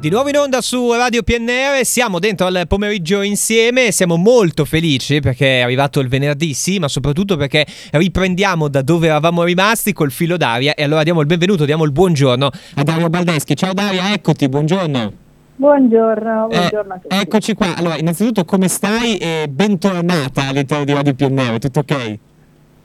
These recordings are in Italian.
Di nuovo in onda su Radio PNR, siamo dentro al pomeriggio insieme, siamo molto felici perché è arrivato il venerdì, sì, ma soprattutto perché riprendiamo da dove eravamo rimasti col filo d'aria e allora diamo il benvenuto, diamo il buongiorno a Dario Baldeschi. Ciao Daria, eccoti, buongiorno. Buongiorno, buongiorno a tutti. Eh, eccoci qua, allora innanzitutto come stai e bentornata all'interno di Radio PNR, tutto ok?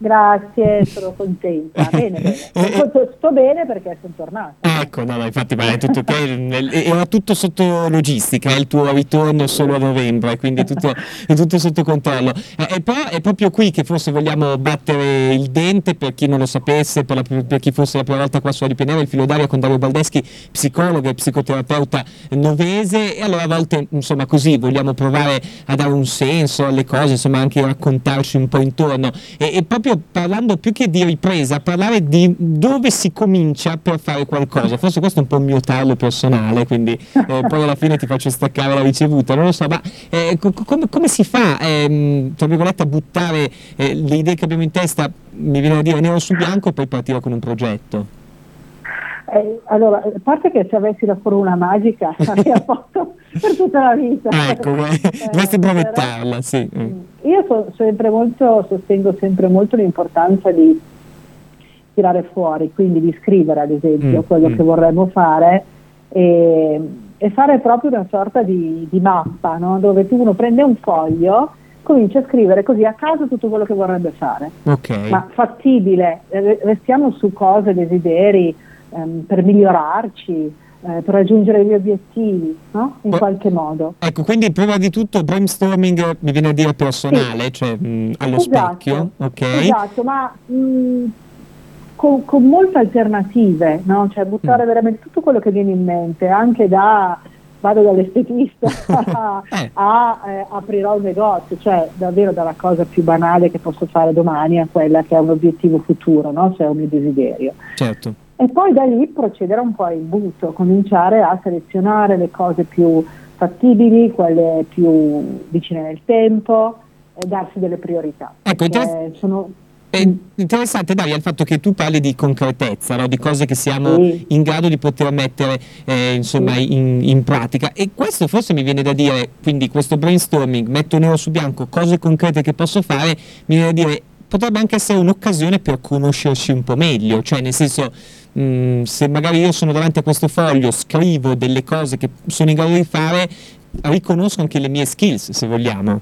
Grazie, sono contenta. Bene, bene. Sto, sto bene perché sono tornata. Ecco, no, no, infatti ma è tutto era tutto sotto logistica, il tuo ritorno solo a novembre, quindi tutto, è tutto sotto controllo. Eh, e però è proprio qui che forse vogliamo battere il dente, per chi non lo sapesse, per, la, per chi fosse la prima volta qua su Adipenere, il filo d'aria con Dario Baldeschi, psicologo e psicoterapeuta novese, e allora a volte, insomma, così vogliamo provare a dare un senso alle cose, insomma, anche raccontarci un po' intorno. E, e proprio parlando più che di ripresa, parlare di dove si comincia per fare qualcosa. Forse questo è un po' un mio talo personale, quindi eh, poi alla fine ti faccio staccare la ricevuta, non lo so, ma eh, co- come, come, si fa, ehm, tra virgolette, a buttare eh, le idee che abbiamo in testa, mi viene da dire nero su bianco, e poi partire con un progetto? Eh, allora, a parte che se avessi la formula magica avrei fatto per tutta la vita. Ecco, eh, dovresti brevettarla, sì. So, sempre molto, sostengo sempre molto l'importanza di tirare fuori, quindi di scrivere ad esempio mm, quello mm. che vorremmo fare e, e, fare proprio una sorta di, di mappa, no? dove tu uno prende un foglio comincia a scrivere così a caso tutto quello che vorrebbe fare, okay. ma fattibile, restiamo su cose, desideri, ehm, per migliorarci, eh, per raggiungere gli obiettivi, no? in Beh, qualche modo. Ecco, quindi prima di tutto brainstorming mi viene a dire personale, sì. cioè mh, allo esatto, specchio, ok? Esatto, ma mh, con, con, molte alternative, no? cioè buttare mm. veramente tutto quello che viene in mente, anche da vado dall'estetista eh. a eh, aprirò un negozio, cioè davvero dalla cosa più banale che posso fare domani a quella che è un obiettivo futuro, no? cioè un mio desiderio. Certo e poi da lì procedere un po' in butto, cominciare a selezionare le cose più fattibili, quelle più vicine nel tempo, e darsi delle priorità. Ecco, interess- sono... È interessante Daria il fatto che tu parli di concretezza, no? di cose che siamo sì. in grado di poter mettere eh, insomma, sì. in, in, pratica e questo forse mi viene da dire, quindi questo brainstorming, metto nero su bianco cose concrete che posso fare, mi viene da dire potrebbe anche essere un'occasione per conoscerci un po' meglio, cioè nel senso mh, mm, se magari io sono davanti a questo foglio, scrivo delle cose che sono in grado di fare, riconosco anche le mie skills se vogliamo.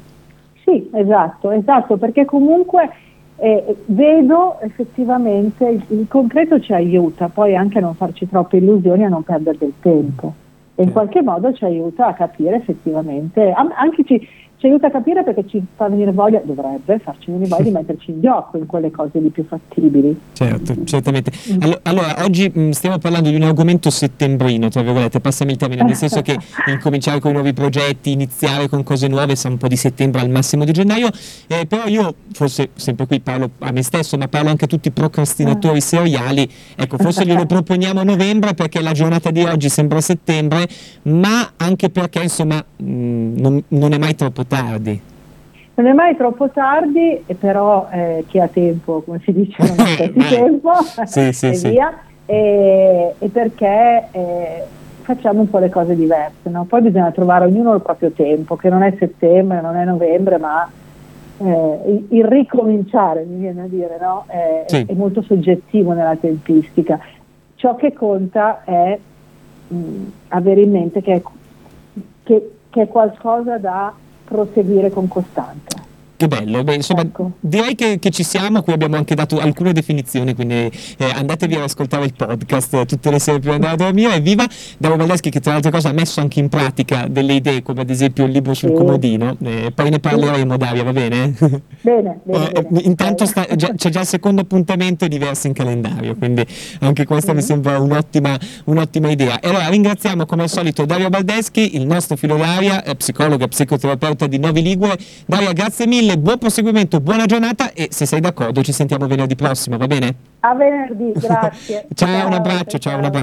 Sì, esatto, esatto, perché comunque eh, vedo effettivamente il, il, concreto ci aiuta, poi anche a non farci troppe illusioni, a non perdere del tempo e in qualche modo ci aiuta a capire effettivamente, anche ci, ci aiuta a capire perché ci fa venire voglia, dovrebbe farci venire voglia di metterci in gioco in quelle cose di più fattibili. Certo, certamente. Mm. Allora, oggi mh, mm, stiamo parlando di un argomento settembrino, tra virgolette, passami il termine, nel senso che incominciare con i nuovi progetti, iniziare con cose nuove, sa un po' di settembre al massimo di gennaio, eh, però io, forse sempre qui parlo a me stesso, ma parlo anche a tutti i procrastinatori ah. seriali, ecco, forse glielo proponiamo a novembre perché la giornata di oggi sembra settembre, ma anche perché, insomma, mh, mm, non, non è mai troppo tardi. Non è mai troppo tardi, però eh, chi ha tempo, come si dice, non ha tempo, sì, sì, e sì. via, e, e perché eh, facciamo un po' le cose diverse. No? Poi bisogna trovare ognuno il proprio tempo, che non è settembre, non è novembre, ma eh, il ricominciare, mi viene a dire, no? è, sì. è, molto soggettivo nella tempistica. Ciò che conta è mh, avere in mente che, che, che è qualcosa da proseguire con costanza. Che bello, Beh, insomma ecco. direi che, che, ci siamo, qui abbiamo anche dato alcune definizioni, quindi eh, andatevi ad ascoltare il podcast eh, tutte le sere prima di andare a dormire. Evviva Dario Valdeschi che tra le altre cose ha messo anche in pratica delle idee come ad esempio il libro sul sì. comodino, eh, poi ne parleremo Dario, va bene? Bene, bene, eh, bene. Intanto sta, già, c'è già il secondo appuntamento diverso in calendario, quindi anche questa mm. mi sembra un'ottima, un'ottima, idea. E allora ringraziamo come al solito Dario Valdeschi, il nostro filo d'aria, eh, psicologo e psicoterapeuta di Novi Ligure. Dario, grazie mille mille, buon proseguimento, buona giornata e se sei d'accordo ci sentiamo venerdì prossimo, va bene? A venerdì, grazie. ciao, ciao, un abbraccio, ciao, ciao un abbraccio.